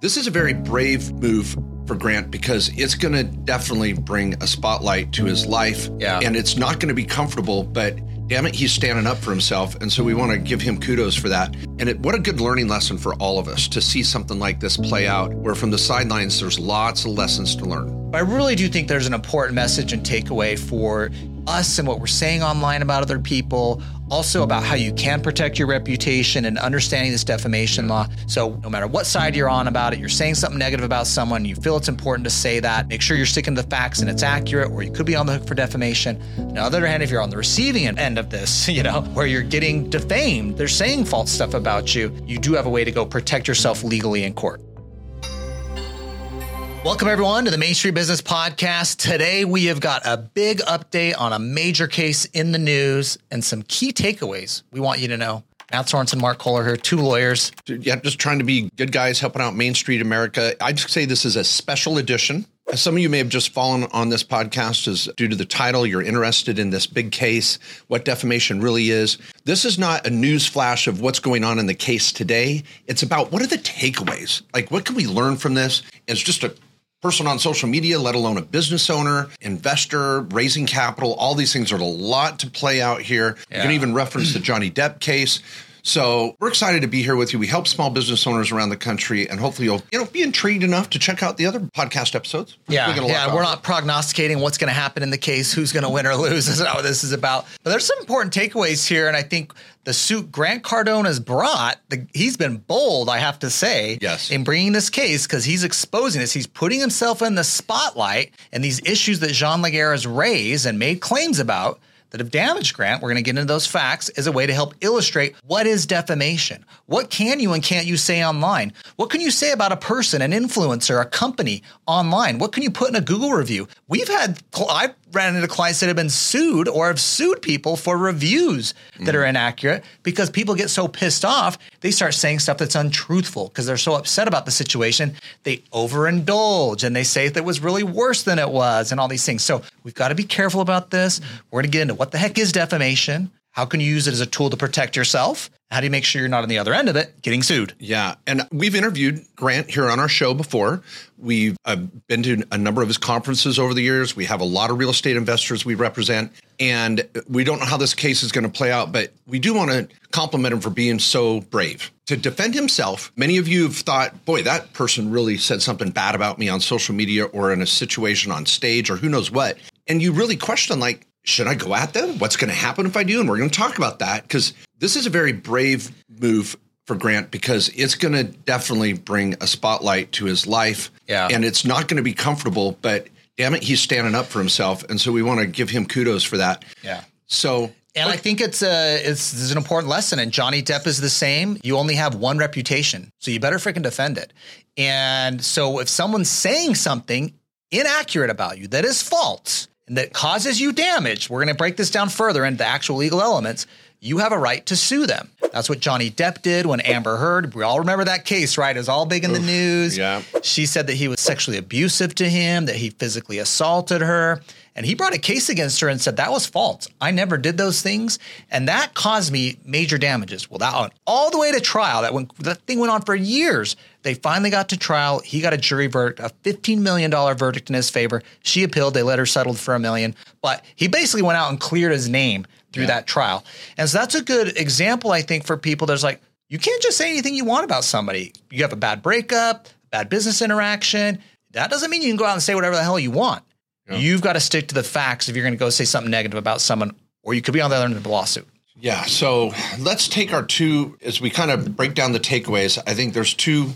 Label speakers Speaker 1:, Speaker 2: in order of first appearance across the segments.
Speaker 1: This is a very brave move for Grant because it's going to definitely bring a spotlight to his life.
Speaker 2: Yeah.
Speaker 1: And it's not going to be comfortable, but damn it, he's standing up for himself. And so we want to give him kudos for that. And it, what a good learning lesson for all of us to see something like this play out, where from the sidelines, there's lots of lessons to learn.
Speaker 2: I really do think there's an important message and takeaway for us and what we're saying online about other people, also about how you can protect your reputation and understanding this defamation law. So, no matter what side you're on about it, you're saying something negative about someone, you feel it's important to say that, make sure you're sticking to the facts and it's accurate, or you could be on the hook for defamation. On the other hand, if you're on the receiving end of this, you know, where you're getting defamed, they're saying false stuff about you, you do have a way to go protect yourself legally in court. Welcome, everyone, to the Main Street Business Podcast. Today, we have got a big update on a major case in the news and some key takeaways we want you to know. Mat Sorensen, Mark Kohler here, two lawyers.
Speaker 1: Yeah, just trying to be good guys helping out Main Street America. I'd say this is a special edition. Some of you may have just fallen on this podcast is due to the title. You're interested in this big case, what defamation really is. This is not a news flash of what's going on in the case today. It's about what are the takeaways? Like, what can we learn from this? It's just a person on social media, let alone a business owner, investor, raising capital. All these things are a lot to play out here. Yeah. You can even reference the Johnny Depp case. So we're excited to be here with you. We help small business owners around the country, and hopefully you'll you know be intrigued enough to check out the other podcast episodes.
Speaker 2: Yeah, we yeah. We're not prognosticating what's going to happen in the case, who's going to win or lose. This is not what this is about. But there's some important takeaways here, and I think the suit Grant Cardone has brought, the, he's been bold, I have to say,
Speaker 1: yes.
Speaker 2: in bringing this case because he's exposing this. He's putting himself in the spotlight and these issues that John Legere has raised and made claims about that have damaged Grant, we're going to get into those facts as a way to help illustrate what is defamation. What can you and can't you say online? What can you say about a person, an influencer, a company online? What can you put in a Google review? We've had, I've ran into clients that have been sued or have sued people for reviews that are mm. inaccurate because people get so pissed off, they start saying stuff that's untruthful because they're so upset about the situation. They overindulge and they say that it was really worse than it was and all these things. So we've got to be careful about this. We're going to get into what the heck is defamation? How can you use it as a tool to protect yourself? How do you make sure you're not on the other end of it getting sued?
Speaker 1: Yeah. And we've interviewed Grant here on our show before. We've uh, been to a number of his conferences over the years. We have a lot of real estate investors we represent. And we don't know how this case is going to play out, but we do want to compliment him for being so brave. To defend himself, many of you have thought, boy, that person really said something bad about me on social media or in a situation on stage or who knows what. And you really question, like, should I go at them? What's going to happen if I do? And we're going to talk about that because this is a very brave move for Grant because it's going to definitely bring a spotlight to his life.
Speaker 2: Yeah.
Speaker 1: And it's not going to be comfortable, but damn it, he's standing up for himself. And so we want to give him kudos for that.
Speaker 2: Yeah.
Speaker 1: So
Speaker 2: and I think it's a it's, it's an important lesson. And Johnny Depp is the same. You only have one reputation, so you better freaking defend it. And so if someone's saying something inaccurate about you that is false, that causes you damage, we're going to break this down further into the actual legal elements. You have a right to sue them. That's what Johnny Depp did when Amber Heard. We all remember that case, right? It was all big in the news.
Speaker 1: Yeah.
Speaker 2: She said that he was sexually abusive to him, that he physically assaulted her. And he brought a case against her and said that was false. I never did those things. And that caused me major damages. Well, that went all the way to trial. That, went, that thing went on for years. They finally got to trial. He got a jury verdict, a $15 million verdict in his favor. She appealed. They let her settle for a million. But he basically went out and cleared his name through yeah. that trial. And so that's a good example, I think, for people that's like, you can't just say anything you want about somebody. You have a bad breakup, bad business interaction. That doesn't mean you can go out and say whatever the hell you want. Yeah. You've got to stick to the facts if you're going to go say something negative about someone, or you could be on the other end of the lawsuit.
Speaker 1: Yeah. So let's take our two, as we kind of break down the takeaways, I think there's two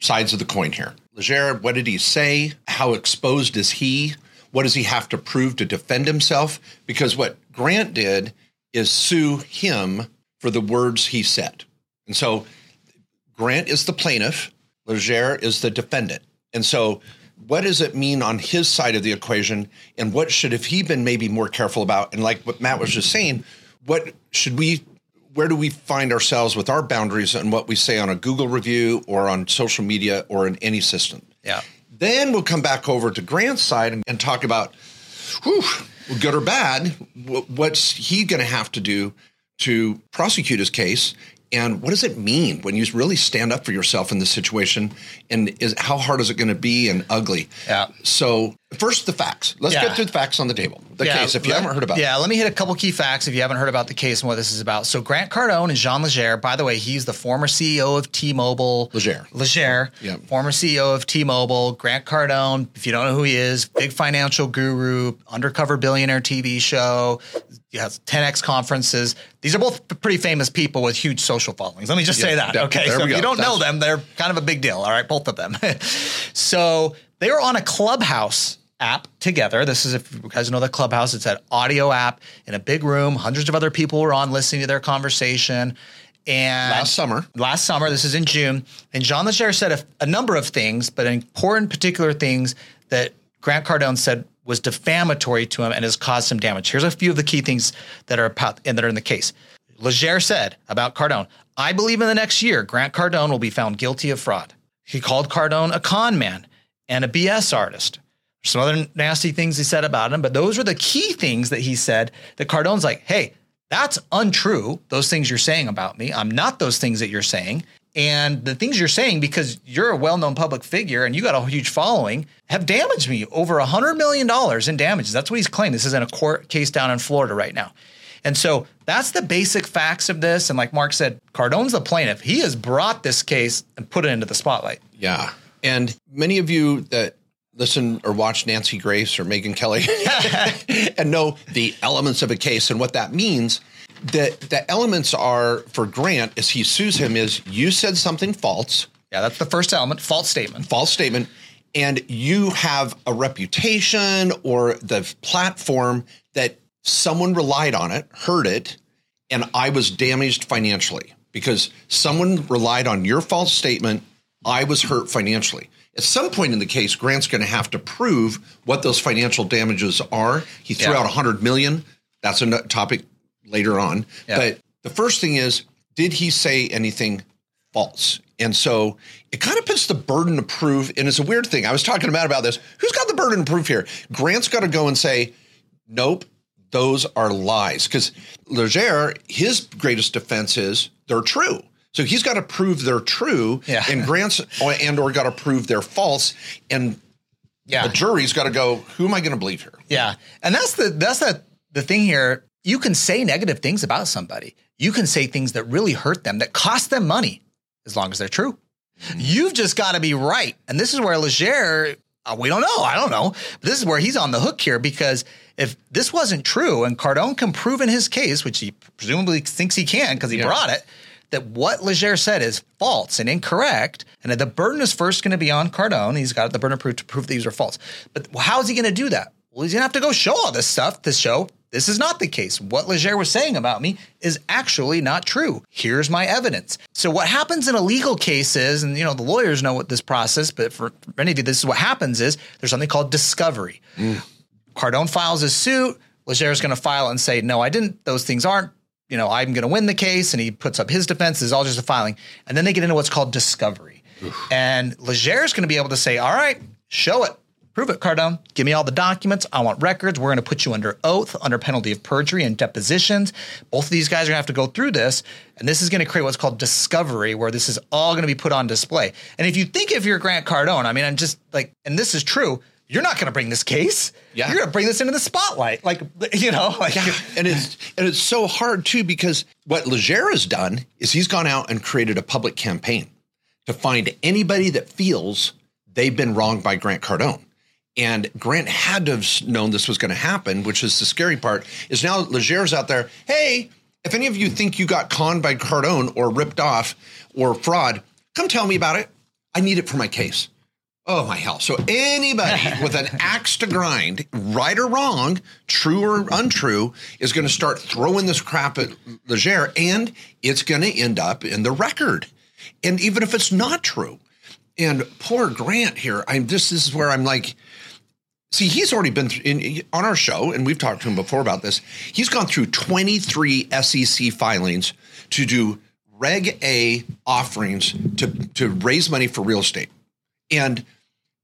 Speaker 1: sides of the coin here. Legere, what did he say? How exposed is he? What does he have to prove to defend himself? Because what Grant did is sue him for the words he said. And so Grant is the plaintiff, Legere is the defendant. And so what does it mean on his side of the equation? And what should have he been maybe more careful about? And like what Mat was just saying, what should we where do we find ourselves with our boundaries and what we say on a Google review or on social media or in any system?
Speaker 2: Yeah.
Speaker 1: Then we'll come back over to Grant's side and, and talk about, whew, good or bad, what's he going to have to do to prosecute his case And what does it mean when you really stand up for yourself in this situation? And is how hard is it going to be and ugly?
Speaker 2: Yeah.
Speaker 1: So first, the facts. Let's
Speaker 2: Yeah.
Speaker 1: get through the facts on the table. The
Speaker 2: Yeah,
Speaker 1: case, if you
Speaker 2: let-
Speaker 1: haven't heard about.
Speaker 2: Yeah, let me hit a couple key facts if you haven't heard about the case and what this is about. So Grant Cardone and John Legere, by the way, he's the former CEO of T-Mobile.
Speaker 1: Legere.
Speaker 2: Legere,
Speaker 1: Yeah.
Speaker 2: former CEO of T-Mobile. Grant Cardone, if you don't know who he is, big financial guru, undercover billionaire TV show. He has 10x conferences. These are both p- pretty famous people with huge social followings. Let me just say that.
Speaker 1: yeah,
Speaker 2: Okay. So if you don't know them, they're kind of a big deal. All right. Both of them. so they were on a clubhouse app together. This is, if you guys know the clubhouse, it's an audio app in a big room. Hundreds of other people were on listening to their conversation. And
Speaker 1: Last summer.
Speaker 2: last summer, this is in June, and John Legere said a, a number of things, but important particular things that Grant Cardone said was defamatory to him and has caused some damage. Here's a few of the key things that are about, and that are in the case. Legere said about Cardone, I believe in the next year, Grant Cardone will be found guilty of fraud. He called Cardone a con man and a BS artist. Some other nasty things he said about him, but those were the key things that he said that Cardone's like, hey, that's untrue. Those things you're saying about me. I'm not those things that you're saying. And the things you're saying, because you're a well known public figure and you got a huge following, have damaged me over a $100 million in damages. That's what he's claimed. This is in a court case down in Florida right now. And so that's the basic facts of this. And like Mark said, Cardone's the plaintiff. He has brought this case and put it into the spotlight.
Speaker 1: Yeah. And many of you that listen or watch Nancy Grace or Megyn Kelly and know the elements of a case and what that means. The the elements are for Grant as he sues him is you said something false,
Speaker 2: Yeah, that's the first element false statement.
Speaker 1: false statement, and you have a reputation or the platform that someone relied on it, heard it, and I was damaged financially because someone relied on your false statement. I was hurt financially. At some point in the case, Grant's going to have to prove what those financial damages are. He threw
Speaker 2: Yeah.
Speaker 1: out 100 million. That's a topic later on.
Speaker 2: Yeah.
Speaker 1: But the first thing is, did he say anything false? And so it kind of puts the burden of proof, and it's a weird thing. I was talking about about this. Who's got the burden of proof here? Grant's got to go and say, nope, those are lies. Because Legere, his greatest defense is they're true. So he's got to prove they're true,
Speaker 2: Yeah.
Speaker 1: and Grant's and or got to prove they're false, and
Speaker 2: Yeah.
Speaker 1: the jury's got to go. Who am I going to believe here?
Speaker 2: Yeah. And that's the that's the the thing here. You can say negative things about somebody. You can say things that really hurt them, that cost them money, as long as they're true. You've just got to be right. And this is where Legere, uh, we don't know. I don't know. But this is where he's on the hook here because if this wasn't true and Cardone can prove in his case, which he presumably thinks he can because he
Speaker 1: Yeah.
Speaker 2: brought it, that what Legere said is false and incorrect, and that the burden is first going to be on Cardone. He's got the burden of proof to prove these are false. But how is he going to do that? Well, he's going to have to go show all this stuff to show this is not the case. What Legere was saying about me is actually not true. Here's my evidence. So what happens in a legal case is, and you know the lawyers know what this process, but for many of you, this is what happens is there's something called discovery. Cardone files his suit. Legere is going to file and say, no, I didn't. Those things aren't. You know, I'm going to win the case, and he puts up his defense. It's all just a filing, and then they get into what's called discovery. And Legere is going to be able to say, all right, show it. Prove it, Cardone. Give me all the documents. I want records. We're going to put you under oath, under penalty of perjury and depositions. Both of these guys are going to have to go through this. And this is going to create what's called discovery, where this is all going to be put on display. And if you think if you're Grant Cardone, I mean, I'm just like, and this is true, you're not going to bring this case.
Speaker 1: Yeah.
Speaker 2: You're going to bring this into the spotlight. Like, you know, like,
Speaker 1: and it's and it's so hard too because what Legere has done is he's gone out and created a public campaign to find anybody that feels they've been wronged by Grant Cardone. And Grant had to have known this was going to happen, which is the scary part. Is now Legere's out there. Hey, if any of you think you got conned by Cardone or ripped off or fraud, come tell me about it. I need it for my case. Oh my hell. So anybody with an axe to grind, right or wrong, true or untrue, is going to start throwing this crap at Legere and it's going to end up in the record. And even if it's not true. And poor Grant here, I'm this is where I'm like, see, he's already been in, on our show, and we've talked to him before about this. He's gone through 23 SEC filings to do Reg A offerings to, to raise money for real estate. And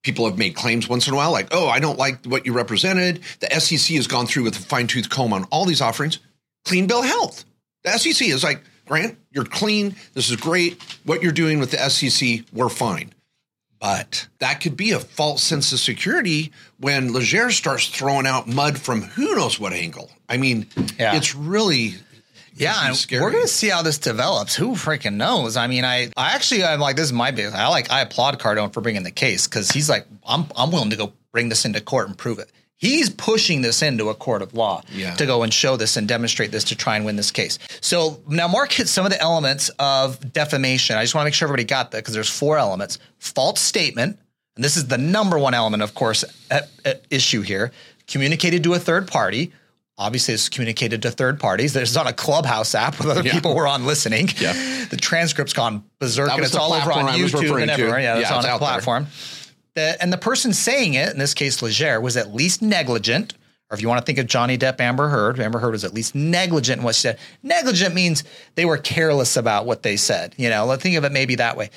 Speaker 1: people have made claims once in a while, like, oh, I don't like what you represented. The SEC has gone through with a fine tooth comb on all these offerings. Clean bill health. The SEC is like, Grant, you're clean. This is great. What you're doing with the SEC, we're fine. But that could be a false sense of security when Legere starts throwing out mud from who knows what angle. I mean,
Speaker 2: Yeah.
Speaker 1: it's really
Speaker 2: Yeah, we're gonna see how this develops. Who freaking knows? I mean, I, I actually, I'm like, this is my business. I like, I applaud Cardone for bringing the case because he's like, I'm, I'm willing to go bring this into court and prove it. He's pushing this into a court of law
Speaker 1: Yeah.
Speaker 2: to go and show this and demonstrate this to try and win this case. So now Mark hit some of the elements of defamation. I just want to make sure everybody got that because there's four elements: false statement, and this is the number one element, of course, at, at issue here. Communicated to a third party. Obviously, it's communicated to third parties. There's on a Clubhouse app with other
Speaker 1: Yeah.
Speaker 2: people were on listening.
Speaker 1: Yeah.
Speaker 2: The transcript's gone berserk and it's all over on YouTube and everywhere. Yeah,
Speaker 1: Yeah,
Speaker 2: it's
Speaker 1: it's
Speaker 2: on a
Speaker 1: platform. there.
Speaker 2: The, and the person saying it, in this case, Legere, was at least negligent. Or if you want to think of Johnny Depp, Amber Heard, Amber Heard was at least negligent in what she said. Negligent means they were careless about what they said. You know, let's think of it maybe that way.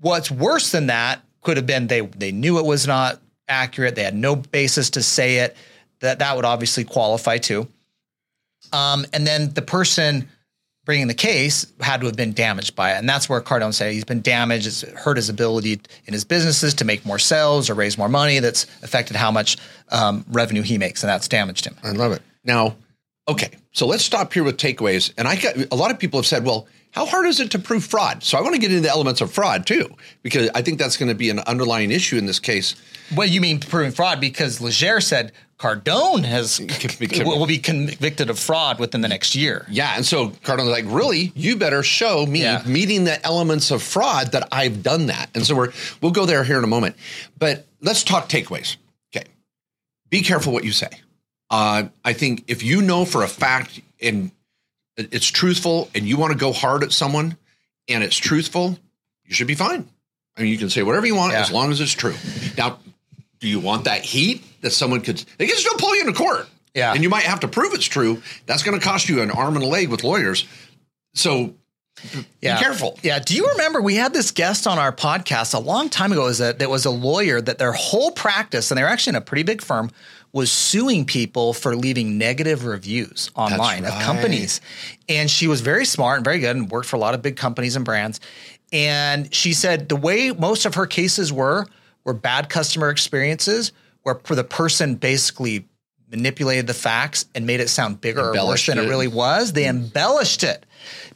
Speaker 2: What's worse than that could have been they they knew it was not accurate. They had no basis to say it. That that would obviously qualify too. Um, and then the person bringing the case had to have been damaged by it. And that's where Cardone said he's been damaged. It's hurt his ability in his businesses to make more sales or raise more money. That's affected how much um, revenue he makes, and that's damaged him.
Speaker 1: I love it. Now, okay, so let's stop here with takeaways. And I got a lot of people have said, well, how hard is it to prove fraud? So I want to get into the elements of fraud too, because I think that's going to be an underlying issue in this case.
Speaker 2: What you mean proving fraud? Because Legere said Cardone has will be convicted of fraud within the next year.
Speaker 1: Yeah, and so Cardone's like, really, you better show me
Speaker 2: Yeah.
Speaker 1: meeting the elements of fraud that I've done that. And so we're we'll go there here in a moment. But let's talk takeaways. Okay, be careful what you say. Uh, I think if you know for a fact and it's truthful, and you want to go hard at someone, and it's truthful, you should be fine. I mean, you can say whatever you want
Speaker 2: Yeah.
Speaker 1: as long as it's true. Now, do you want that heat that someone could? They can still pull you into court.
Speaker 2: Yeah.
Speaker 1: and you might have to prove it's true. That's going to cost you an arm and a leg with lawyers. So
Speaker 2: Yeah.
Speaker 1: be careful.
Speaker 2: Yeah. Do you remember we had this guest on our podcast a long time ago? Is that that was a lawyer that their whole practice, and they're actually in a pretty big firm, was suing people for leaving negative reviews online of companies. And she was very smart and very good and worked for a lot of big companies and brands. And she said the way most of her cases were were bad customer experiences where for the person basically manipulated the facts and made it sound bigger or worse than it
Speaker 1: it.
Speaker 2: really was. They mm. embellished it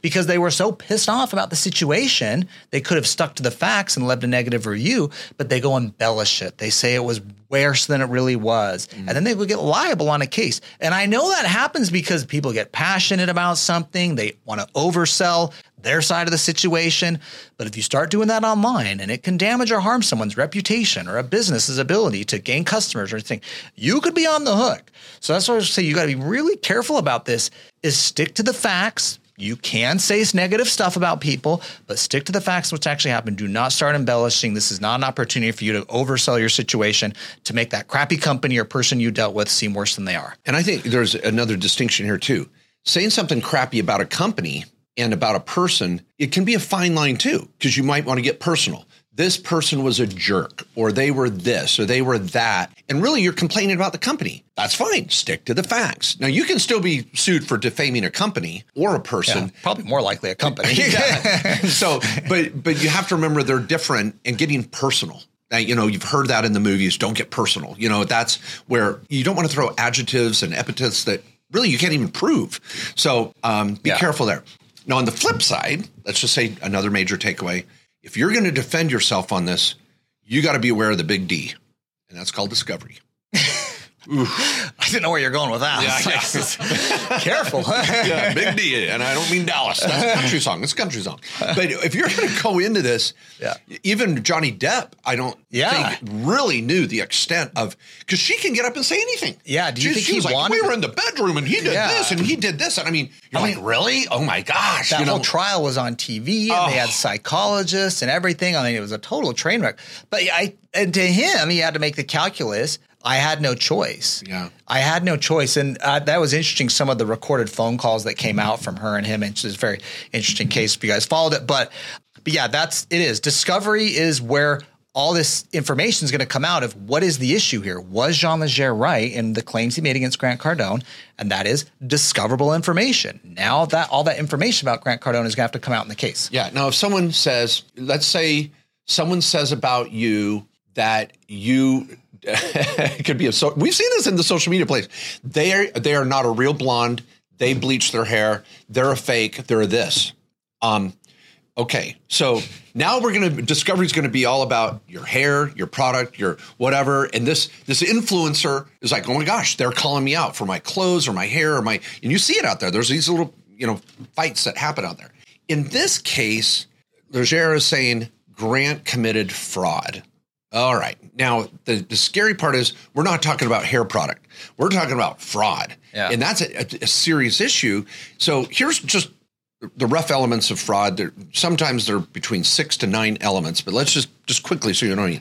Speaker 2: because they were so pissed off about the situation. They could have stuck to the facts and left a negative review, but they go embellish it. They say it was worse than it really was. Mm. And then they would get liable on a case. And I know that happens because people get passionate about something. They want to oversell their side of the situation. But if you start doing that online and it can damage or harm someone's reputation or a business's ability to gain customers or anything, you could be on the hook. So that's why I say you got to be really careful about this is stick to the facts. You can say negative stuff about people, but stick to the facts what's actually happened. Do not start embellishing. This is not an opportunity for you to oversell your situation to make that crappy company or person you dealt with seem worse than they are.
Speaker 1: And I think there's another distinction here too. Saying something crappy about a company and about a person, it can be a fine line too, because you might want to get personal. This person was a jerk, or they were this, or they were that. And really, you're complaining about the company. That's fine. Stick to the facts. Now, you can still be sued for defaming a company or a person.
Speaker 2: Probably more likely a company.
Speaker 1: So, but but you have to remember they're different and getting personal. Now, you know, you've heard that in the movies. Don't get personal. You know, that's where you don't want to throw adjectives and epithets that really you can't even prove. So, um, be
Speaker 2: Yeah.
Speaker 1: careful there. Now, on the flip side, let's just say another major takeaway: if you're going to defend yourself on this, you got to be aware of the big D, and that's called discovery.
Speaker 2: I didn't know where you're going with that.
Speaker 1: Yeah,
Speaker 2: like, Careful.
Speaker 1: yeah, big D, and I don't mean Dallas. That's a country song. It's a country song. But if you're going to go into this,
Speaker 2: Yeah.
Speaker 1: even Johnny Depp, I don't
Speaker 2: Yeah.
Speaker 1: think really knew the extent of because she can get up and say anything.
Speaker 2: Yeah, do you
Speaker 1: she,
Speaker 2: think
Speaker 1: she
Speaker 2: he
Speaker 1: was like,
Speaker 2: wanted-
Speaker 1: we were in the bedroom and he did
Speaker 2: Yeah.
Speaker 1: this and he did this, and I mean, you're
Speaker 2: I
Speaker 1: like,
Speaker 2: mean,
Speaker 1: really? Oh my gosh!
Speaker 2: That
Speaker 1: you know,
Speaker 2: whole trial was on TV, and
Speaker 1: Oh.
Speaker 2: they had psychologists and everything. I mean, it was a total train wreck. But I, and to him, he had to make the calculus. I had no choice.
Speaker 1: Yeah.
Speaker 2: I had no choice, and uh, that was interesting. Some of the recorded phone calls that came out from her and him, and it's a very interesting case if you guys followed it. But, but yeah, that's it is. Discovery is where all this information is going to come out of what is the issue here. Was John Legere right in the claims he made against Grant Cardone? And that is discoverable information. Now that all that information about Grant Cardone is going to have to come out in the case.
Speaker 1: Yeah. Now, if someone says, let's say someone says about you that you it could be a so we've seen this in the social media place. They are they are not a real blonde. They bleach their hair. They're a fake. They're this. Um, okay, so now we're gonna discovery is gonna be all about your hair, your product, your whatever. And this this influencer is like, oh my gosh, they're calling me out for my clothes or my hair or my and you see it out there. There's these little you know fights that happen out there. In this case, Legere is saying Grant committed fraud. All right. Now, the, the scary part is we're not talking about hair product. We're talking about fraud.
Speaker 2: Yeah.
Speaker 1: And that's a, a, a serious issue. So here's just the rough elements of fraud. They're, sometimes they're between six to nine elements, but let's just just quickly so you know.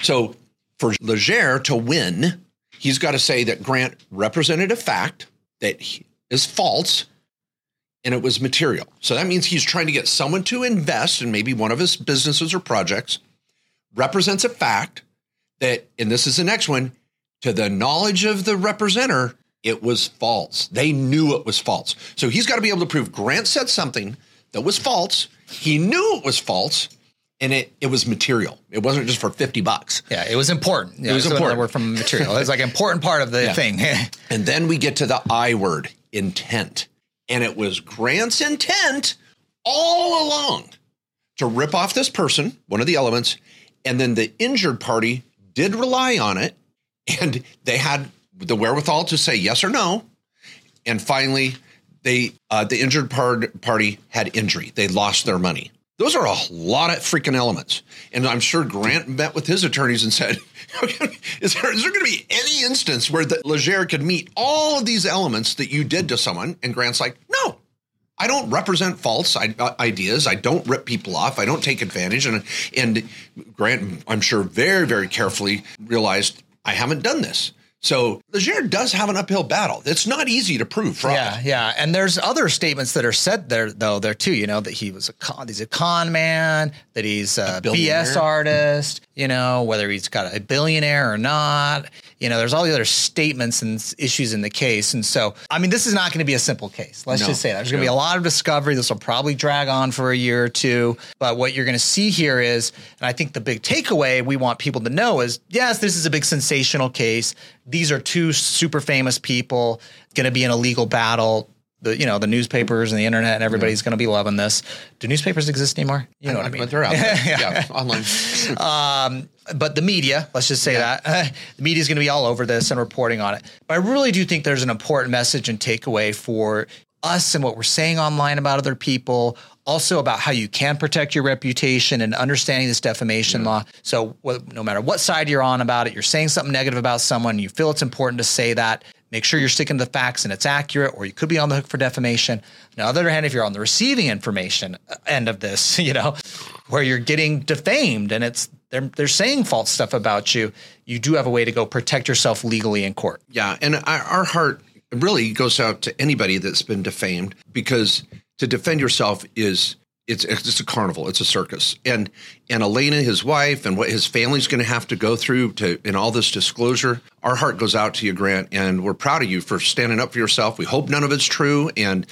Speaker 1: So for Legere to win, he's got to say that Grant represented a fact that is false and it was material. So that means he's trying to get someone to invest in maybe one of his businesses or projects – represents a fact that, and this is the next one, to the knowledge of the representer, it was false. They knew it was false. So he's got to be able to prove Grant said something that was false. He knew it was false. And it, it was material. It wasn't just for 50 bucks.
Speaker 2: Yeah, it was important. Yeah,
Speaker 1: it was important.
Speaker 2: Word from material. It's like an important part of the yeah. thing.
Speaker 1: and then we get to the I word, intent. And it was Grant's intent all along to rip off this person, one of the elements, and then the injured party did rely on it and they had the wherewithal to say yes or no. And finally, they uh, the injured part, party had injury. They lost their money. Those are a lot of freaking elements. And I'm sure Grant met with his attorneys and said, is there, is there going to be any instance where the Legere could meet all of these elements that you did to someone? And Grant's like, I don't represent false uh, ideas. I don't rip people off. I don't take advantage. And and Grant, I'm sure, very very carefully realized I haven't done this. So Legere does have an uphill battle. It's not easy to prove fraud.
Speaker 2: Yeah, yeah. And there's other statements that are said there though there too. You know that he was a con, he's a con man, that he's a, a BS artist. You know whether he's got a billionaire or not. You know there's all the other statements and issues in the case. And so I mean this is not going to be a simple case. Let's no, just say that there's going to be a lot of discovery. This will probably drag on for a year or two. But what you're going to see here is, and I think the big takeaway we want people to know is, yes, this is a big sensational case these are two super famous people going to be in a legal battle. The you know the newspapers and the internet and everybody's yeah. going to be loving this. Do newspapers exist anymore? You know what I mean?
Speaker 1: But they're out there. yeah. yeah, online.
Speaker 2: um, but the media, let's just say yeah. that the media is going to be all over this and reporting on it. But I really do think there's an important message and takeaway for us and what we're saying online about other people, also about how you can protect your reputation and understanding this defamation law. So, no matter what side you're on about it, you're saying something negative about someone, you feel it's important to say that. Make sure you're sticking to the facts and it's accurate, or you could be on the hook for defamation. Now, on the other hand, if you're on the receiving information uh, end of this, you know, where you're getting defamed and it's they're they're saying false stuff about you, you do have a way to go protect yourself legally in court.
Speaker 1: Yeah, and our, our heart really goes out to anybody that's been defamed because to defend yourself is it's it's a carnival, it's a circus, and and Elena, his wife, and what his family's going to have to go through to in all this disclosure. Our heart goes out to you, Grant, and we're proud of you for standing up for yourself. We hope none of it's true, and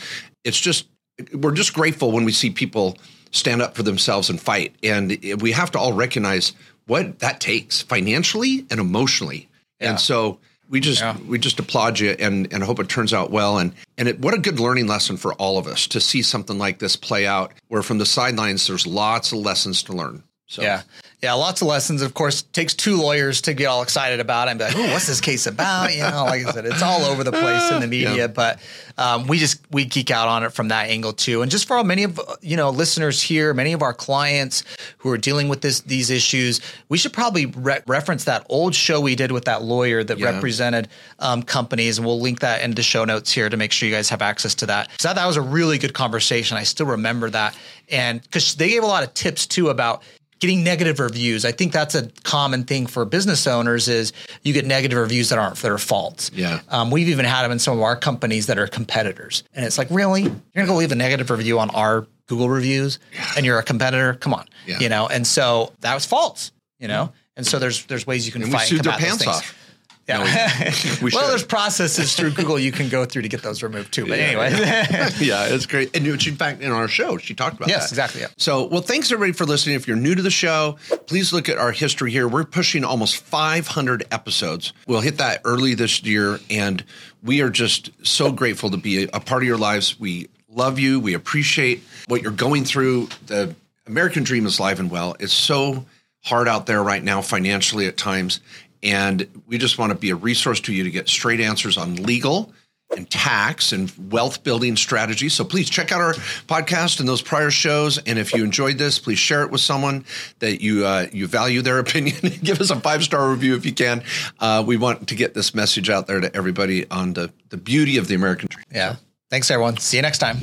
Speaker 1: it's just we're just grateful when we see people stand up for themselves and fight, and we have to all recognize what that takes financially and emotionally, yeah. and so we just yeah. we just applaud you and and hope it turns out well. And and it, what a good learning lesson for all of us to see something like this play out where from the sidelines there's lots of lessons to learn.
Speaker 2: So yeah yeah, lots of lessons. Of course, takes two lawyers to get all excited about it and be like, "Oh, what's this case about?" You know, like I said, it's all over the place in the media. Yeah. But um, we just we geek out on it from that angle too. And just for all many of you know listeners here, many of our clients who are dealing with this these issues, we should probably re- reference that old show we did with that lawyer that yeah. represented um, companies, and we'll link that in the show notes here to make sure you guys have access to that. So that was a really good conversation. I still remember that, and because they gave a lot of tips too about getting negative reviews. I think that's a common thing for business owners is you get negative reviews that aren't their fault.
Speaker 1: Yeah.
Speaker 2: Um, we've even had them in some of our companies that are competitors. And it's like, really? You're going to go leave a negative review on our Google reviews yeah. and you're a competitor? Come on. Yeah. You know, and so that was false. you know. And so there's there's ways you can
Speaker 1: And we
Speaker 2: fight.
Speaker 1: sued their pants off.
Speaker 2: Yeah.
Speaker 1: we
Speaker 2: well, there's processes through Google you can go through to get those removed too. But anyway,
Speaker 1: yeah, it's great. And in fact, in our show, she talked about that.
Speaker 2: Yes,
Speaker 1: that.
Speaker 2: exactly, yeah.
Speaker 1: So, well, thanks everybody for listening. If you're new to the show, please look at our history here. We're pushing almost 500 episodes. We'll hit that early this year, and we are just so grateful to be a part of your lives. We love you. We appreciate what you're going through. The American dream is live and well. It's so hard out there right now financially at times. And we just want to be a resource to you to get straight answers on legal and tax and wealth building strategies. So please check out our podcast and those prior shows. And if you enjoyed this, please share it with someone that you uh, you value their opinion. Give us a five star review if you can. Uh, we want to get this message out there to everybody on the the beauty of the American dream.
Speaker 2: yeah. Thanks everyone. See you next time.